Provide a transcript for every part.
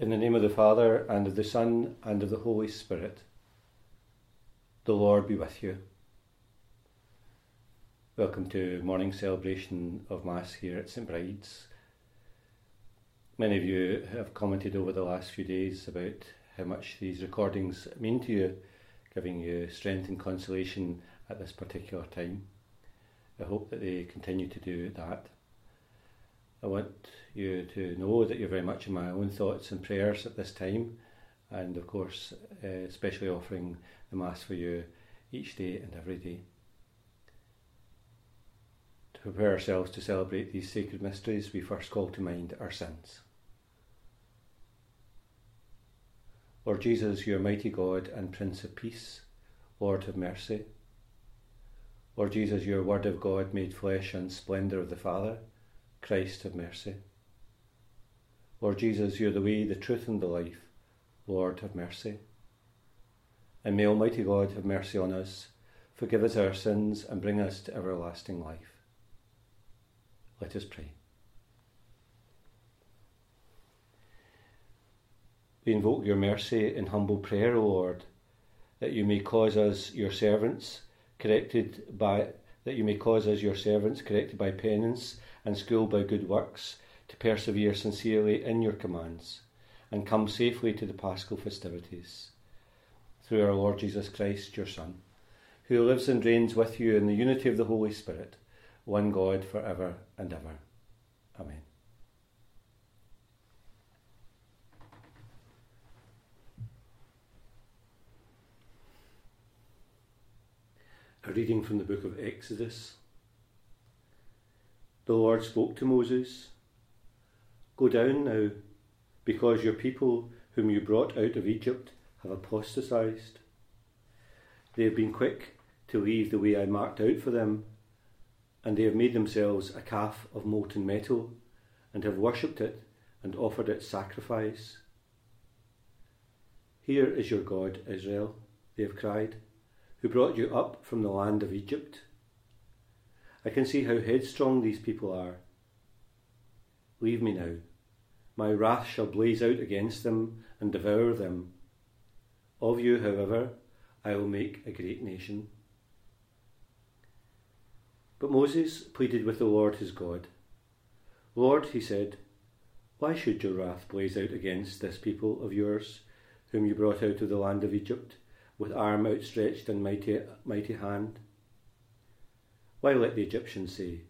In the name of the Father, and of the Son, and of the Holy Spirit. The Lord be with you. Welcome to morning celebration of Mass here at St Bride's. Many of you have commented over the last few days about how much these recordings mean to you, giving you strength and consolation at this particular time. I hope that they continue to do that. I want you to know that you're very much in my own thoughts and prayers at this time, and of course, uh, especially offering the Mass for you each day and every day. To prepare ourselves to celebrate these sacred mysteries, we first call to mind our sins. Lord Jesus, you're mighty God and Prince of Peace, Lord have mercy. Lord Jesus, you're Word of God made flesh and splendour of the Father, Christ have mercy. Lord Jesus, you're the way, the truth, and the life. Lord, have mercy. And may Almighty God have mercy on us, forgive us our sins, and bring us to everlasting life. Let us pray. We invoke your mercy in humble prayer, O Lord, that you may cause us, your servants, corrected by that you may cause us, your servants, corrected by penance and schooled by good works, to persevere sincerely in your commands, and come safely to the paschal festivities. Through our Lord Jesus Christ, your Son, who lives and reigns with you in the unity of the Holy Spirit, one God for ever and ever. Amen. Reading from the book of Exodus. The Lord spoke to Moses Go down now, because your people, whom you brought out of Egypt, have apostatized. They have been quick to leave the way I marked out for them, and they have made themselves a calf of molten metal, and have worshipped it and offered it sacrifice. Here is your God, Israel, they have cried, who brought you up from the land of Egypt. I can see how headstrong these people are. Leave me now my wrath shall blaze out against them and devour them. Of you, however, I will make a great nation. But Moses pleaded with the Lord his God. Lord, he said, why should your wrath blaze out against this people of yours, whom you brought out of the land of Egypt, with arm outstretched and mighty, mighty hand? Why let the Egyptians say,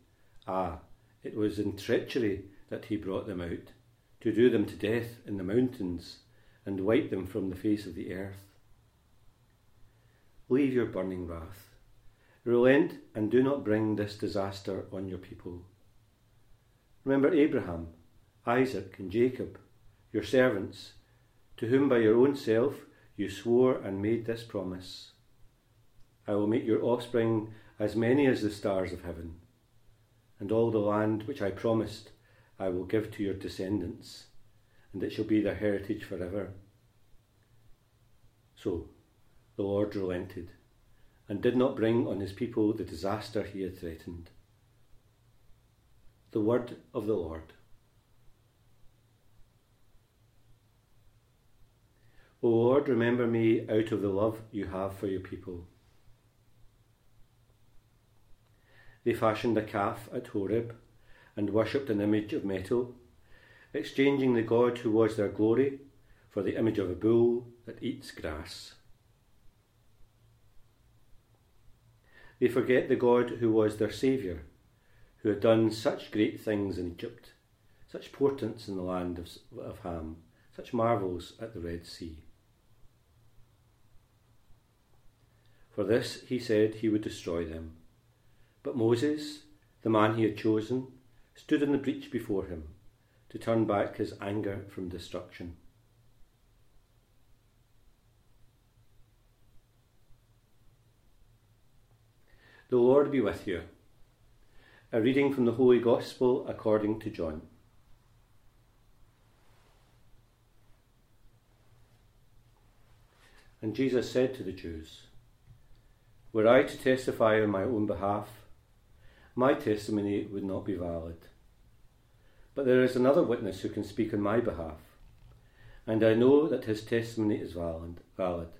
Ah, it was in treachery that he brought them out, to do them to death in the mountains and wipe them from the face of the earth. Leave your burning wrath. Relent and do not bring this disaster on your people. Remember Abraham, Isaac, and Jacob, your servants, to whom by your own self you swore and made this promise I will make your offspring as many as the stars of heaven, and all the land which I promised I will give to your descendants, and it shall be their heritage forever. So the Lord relented, and did not bring on his people the disaster he had threatened. The word of the Lord. O Lord, remember me out of the love you have for your people. They fashioned a calf at Horeb and worshipped an image of metal, exchanging the God who was their glory for the image of a bull that eats grass. They forget the God who was their Saviour, who had done such great things in Egypt, such portents in the land of, of Ham, such marvels at the Red Sea. For this he said he would destroy them. But Moses, the man he had chosen, stood in the breach before him to turn back his anger from destruction. The Lord be with you. A reading from the Holy Gospel according to John. And Jesus said to the Jews, Were I to testify on my own behalf, my testimony would not be valid. But there is another witness who can speak on my behalf, and I know that his testimony is valid. valid.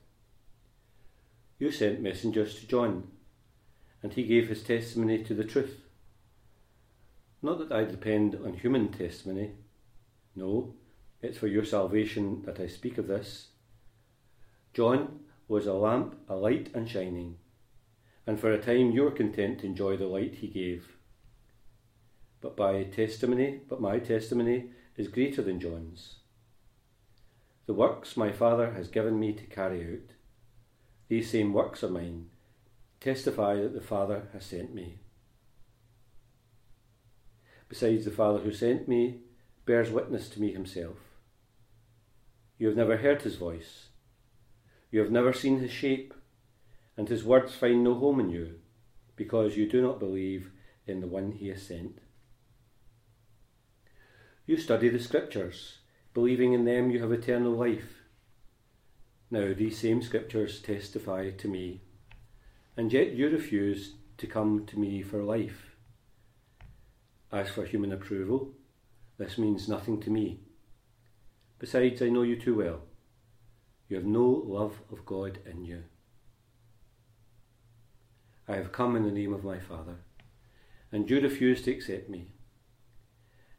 You sent messengers to John, and he gave his testimony to the truth. Not that I depend on human testimony. No, it's for your salvation that I speak of this. John was a lamp, a light and shining, and for a time you were content to enjoy the light he gave. But by testimony, but my testimony is greater than John's. The works my Father has given me to carry out, these same works are mine, testify that the Father has sent me. Besides, the Father who sent me bears witness to me himself. You have never heard his voice, you have never seen his shape, and his words find no home in you, because you do not believe in the one he has sent. You study the Scriptures, believing in them you have eternal life. Now, these same Scriptures testify to me, and yet you refuse to come to me for life. As for human approval, this means nothing to me. Besides, I know you too well. You have no love of God in you. I have come in the name of my Father, and you refuse to accept me.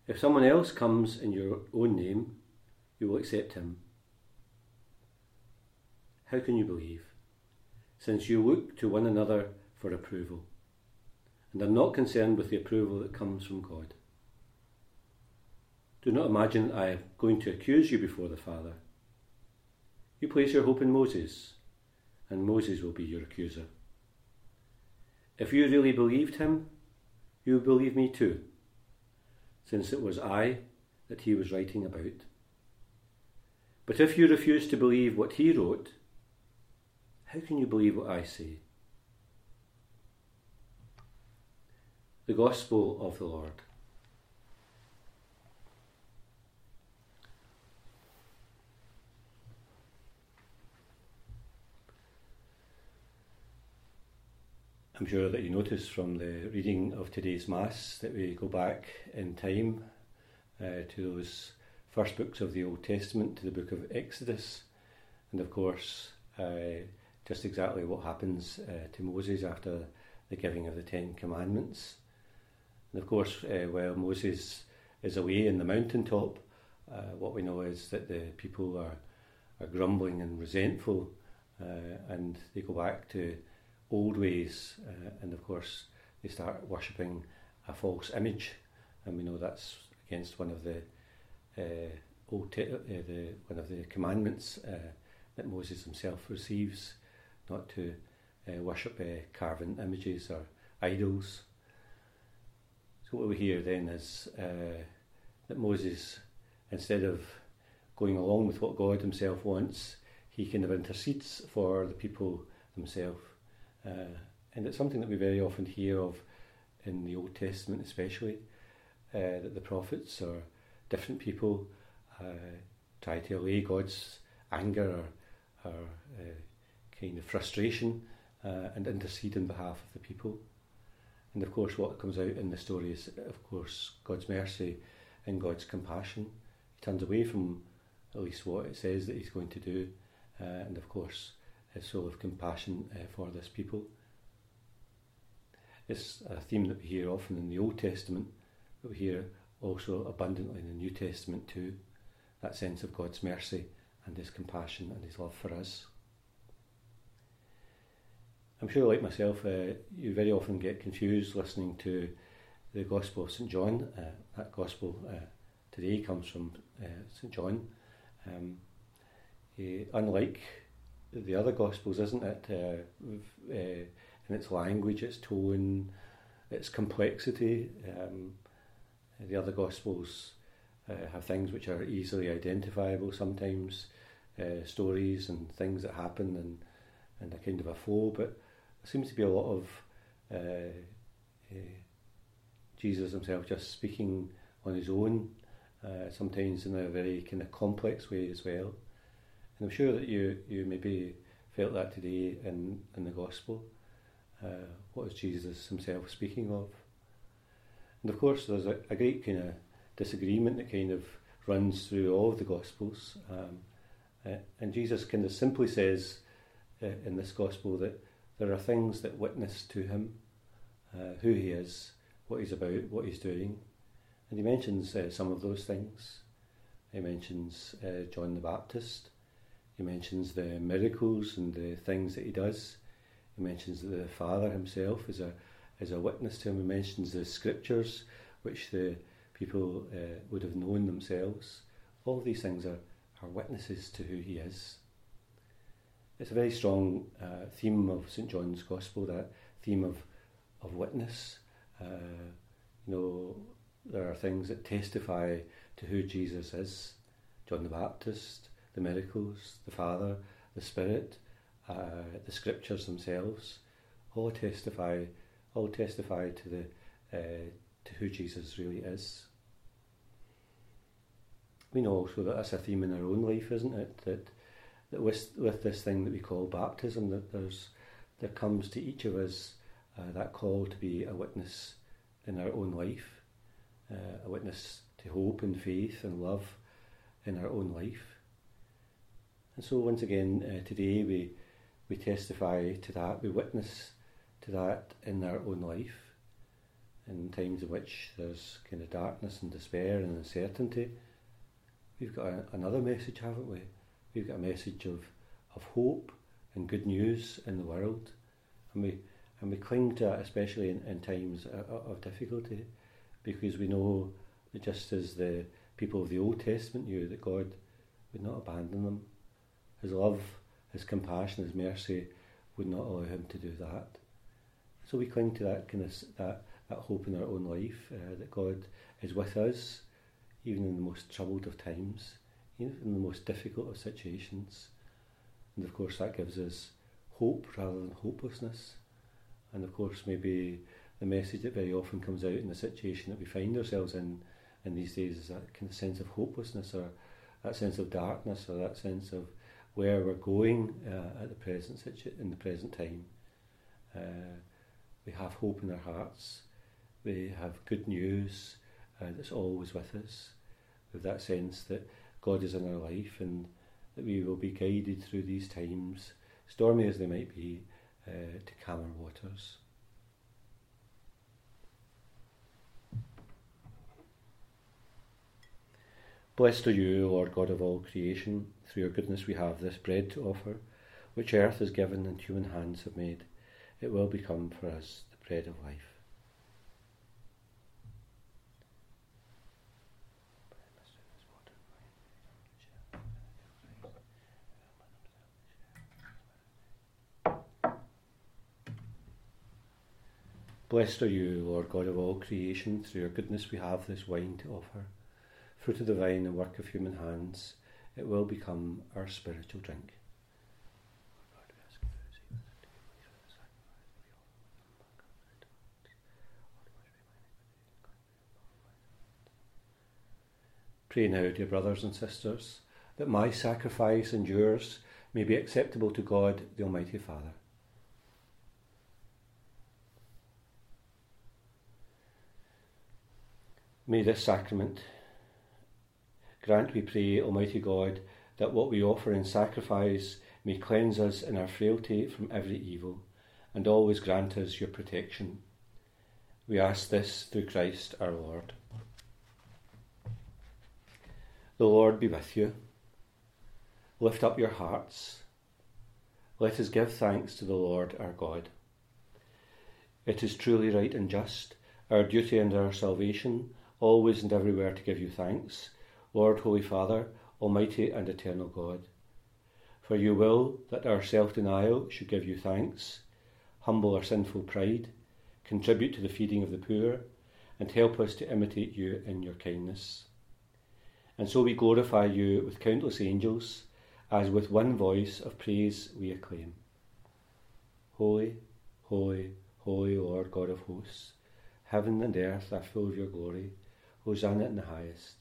If someone else comes in your own name, you will accept him. How can you believe, since you look to one another for approval, and are not concerned with the approval that comes from God? Do not imagine I am going to accuse you before the Father. You place your hope in Moses, and Moses will be your accuser. If you really believed him, you would believe me too since it was I that he was writing about. But if you refuse to believe what he wrote, how can you believe what I say? The Gospel of the Lord. I'm sure that you noticed from the reading of today's Mass that we go back in time uh, to those first books of the Old Testament, to the book of Exodus, and of course, uh, just exactly what happens uh, to Moses after the giving of the Ten Commandments. And of course, uh, while Moses is away in the mountaintop, uh, what we know is that the people are, are grumbling and resentful, uh, and they go back to old ways, uh, and of course they start worshipping a false image, and we know that's against one of the uh, old uh, the one of the commandments uh, that Moses himself receives, not to uh, worship uh, carven images or idols. So what we hear then is that Moses, instead of going along with what God Himself wants, he kind of intercedes for the people themselves. Uh, and it's something that we very often hear of in the Old Testament, especially, uh, that the prophets or different people uh, try to allay God's anger or, or uh, kind of frustration uh, and intercede on behalf of the people. And of course, what comes out in the story is, of course, God's mercy and God's compassion. He turns away from at least what it says that He's going to do, uh, and of course, his soul of compassion uh, for this people. It's a theme that we hear often in the Old Testament, but we hear also abundantly in the New Testament too. That sense of God's mercy and His compassion and His love for us. I'm sure, like myself, uh, you very often get confused listening to the Gospel of St John. Uh, that Gospel uh, today comes from uh, St John. Um, unlike the other Gospels, isn't it? Uh, uh, in its language, its tone, its complexity. Um, the other Gospels uh, have things which are easily identifiable sometimes, uh, stories and things that happen and, and a kind of a flow, but there seems to be a lot of uh, Jesus himself just speaking on his own, sometimes in a very kind of complex way as well. And I'm sure that you, you maybe felt that today in, in the Gospel. Uh, what is Jesus himself speaking of? And of course, there's a, a great kind of disagreement that kind of runs through all of the Gospels. Um, uh, and Jesus kind of simply says uh, in this Gospel that there are things that witness to him, uh, who he is, what he's about, what he's doing. And he mentions uh, some of those things. He mentions uh, John the Baptist. He mentions the miracles and the things that he does. He mentions that the Father himself is a, is a witness to him. He mentions the scriptures, which the people uh, would have known themselves. All these things are, are witnesses to who he is. It's a very strong uh, theme of St. John's Gospel, that theme of, of witness. Uh, you know, there are things that testify to who Jesus is John the Baptist, the miracles, the Father, the Spirit, uh, the Scriptures themselves, all testify, all testify to the uh, to who Jesus really is we know also that that's a theme in our own life, isn't it? That that with with this thing that we call baptism, that there's there comes to each of us uh, that call to be a witness in our own life, uh, a witness to hope and faith and love in our own life. And so once again uh, today we we testify to that, we witness to that in our own life. In times in which there's kind of darkness and despair and uncertainty, we've got a, another message, haven't we? We've got a message of, of hope and good news in the world. And we, and we cling to it, especially in, in times of difficulty, because we know that just as the people of the Old Testament knew that God would not abandon them, His love, His compassion, His mercy would not allow Him to do that. So we cling to that kind of that, that hope in our own life uh, that God is with us even in the most troubled of times, even in the most difficult of situations. And of course, that gives us hope rather than hopelessness. And of course, maybe the message that very often comes out in the situation that we find ourselves in in these days is that kind of sense of hopelessness or that sense of darkness or that sense of where we're going uh, at the present situ- in the present time. Uh, we have hope in our hearts. We have good news uh, that's always with us, with that sense that God is in our life and that we will be guided through these times, stormy as they might be, uh, to calmer waters. Blessed are you, Lord God of all creation. Through your goodness we have this bread to offer, which earth has given and human hands have made. It will become for us the bread of life. Blessed are you, Lord God of all creation. Through your goodness we have this wine to offer. Fruit of the vine and work of human hands, it will become our spiritual drink. Pray now, dear brothers and sisters, that my sacrifice and yours may be acceptable to God, the Almighty Father. May this sacrament grant, we pray, Almighty God, that what we offer in sacrifice may cleanse us in our frailty from every evil, and always grant us your protection. We ask this through Christ our Lord. The Lord be with you. Lift up your hearts. Let us give thanks to the Lord our God. It is truly right and just, our duty and our salvation always and everywhere to give you thanks, Lord, Holy Father, Almighty and Eternal God. For you will that our self denial should give you thanks, humble our sinful pride, contribute to the feeding of the poor, and help us to imitate you in your kindness. And so we glorify you with countless angels, as with one voice of praise we acclaim. Holy, holy, holy Lord God of hosts, heaven and earth are full of your glory. Hosanna in the highest.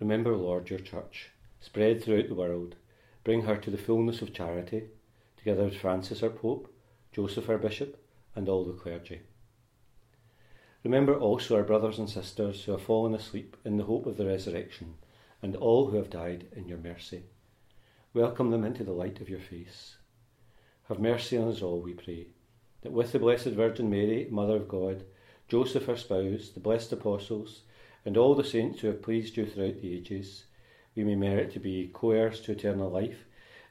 Remember, Lord, your church, spread throughout the world. Bring her to the fullness of charity, together with Francis our Pope, Joseph our Bishop, and all the clergy. Remember also our brothers and sisters who have fallen asleep in the hope of the resurrection, and all who have died in your mercy. Welcome them into the light of your face. Have mercy on us all, we pray, that with the Blessed Virgin Mary, Mother of God, Joseph our spouse, the blessed apostles, and all the saints who have pleased you throughout the ages, we may merit to be co-heirs to eternal life,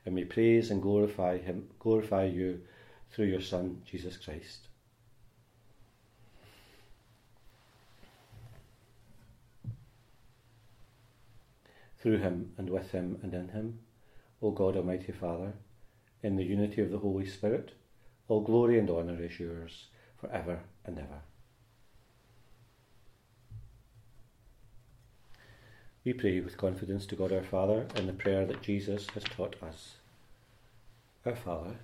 and may praise and glorify him, glorify you through your Son, Jesus Christ. Through him and with him and in him, O God Almighty Father, in the unity of the Holy Spirit, all glory and honour is yours for ever and ever. We pray with confidence to God our Father in the prayer that Jesus has taught us. Our Father,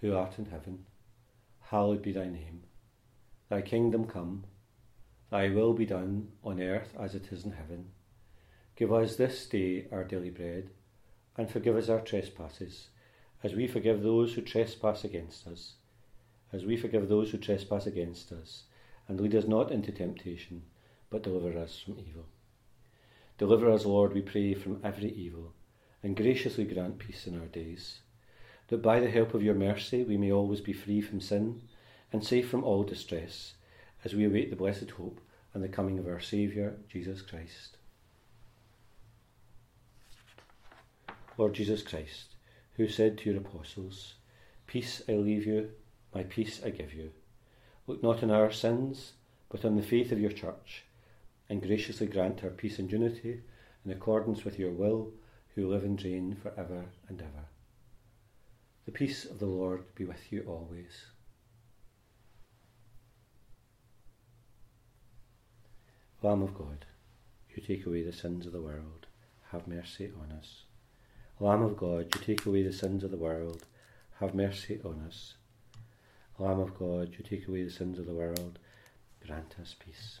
who art in heaven, hallowed be thy name. Thy kingdom come, thy will be done on earth as it is in heaven. Give us this day our daily bread, and forgive us our trespasses, as we forgive those who trespass against us. As we forgive those who trespass against us, and lead us not into temptation, but deliver us from evil. Deliver us, Lord, we pray, from every evil, and graciously grant peace in our days, that by the help of your mercy we may always be free from sin and safe from all distress, as we await the blessed hope and the coming of our Saviour, Jesus Christ. Lord Jesus Christ, who said to your apostles, Peace I leave you, my peace I give you. Look not on our sins, but on the faith of your church and graciously grant her peace and unity in accordance with your will, who live and reign for ever and ever. The peace of the Lord be with you always. Lamb of God, you take away the sins of the world, have mercy on us. Lamb of God, you take away the sins of the world, have mercy on us. Lamb of God, you take away the sins of the world, grant us peace.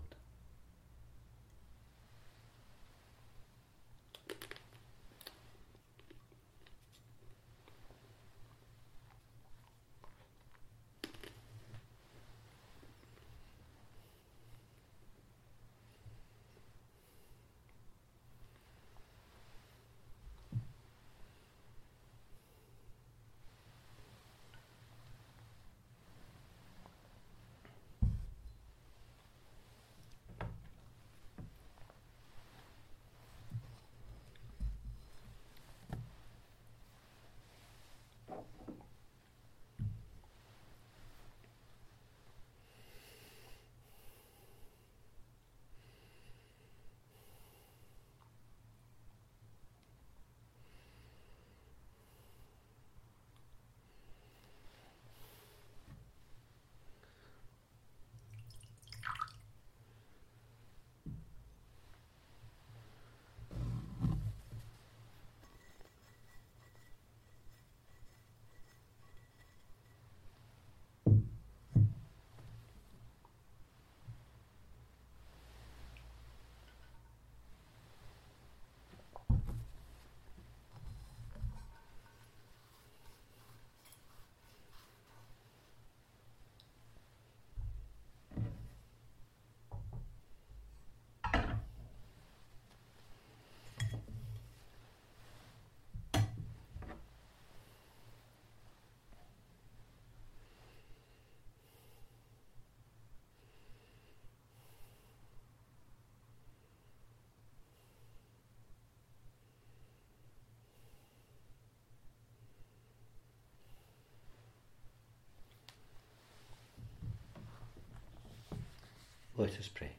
Let us pray.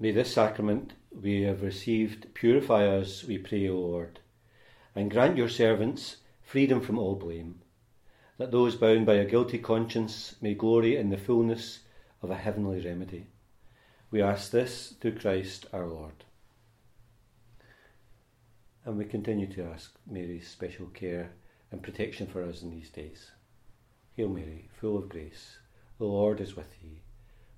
May this sacrament we have received purify us, we pray, O Lord, and grant your servants freedom from all blame, that those bound by a guilty conscience may glory in the fullness of a heavenly remedy. We ask this through Christ our Lord. And we continue to ask Mary's special care and protection for us in these days. Hail Mary, full of grace, the Lord is with thee.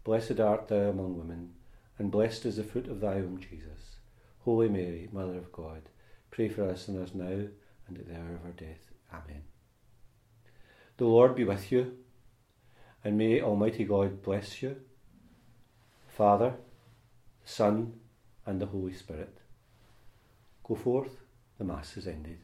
Blessed art thou among women and blessed is the fruit of thy womb, Jesus. Holy Mary, Mother of God, pray for us sinners now and at the hour of our death. Amen. The Lord be with you, and may Almighty God bless you, Father, Son, and the Holy Spirit. Go forth, the Mass is ended.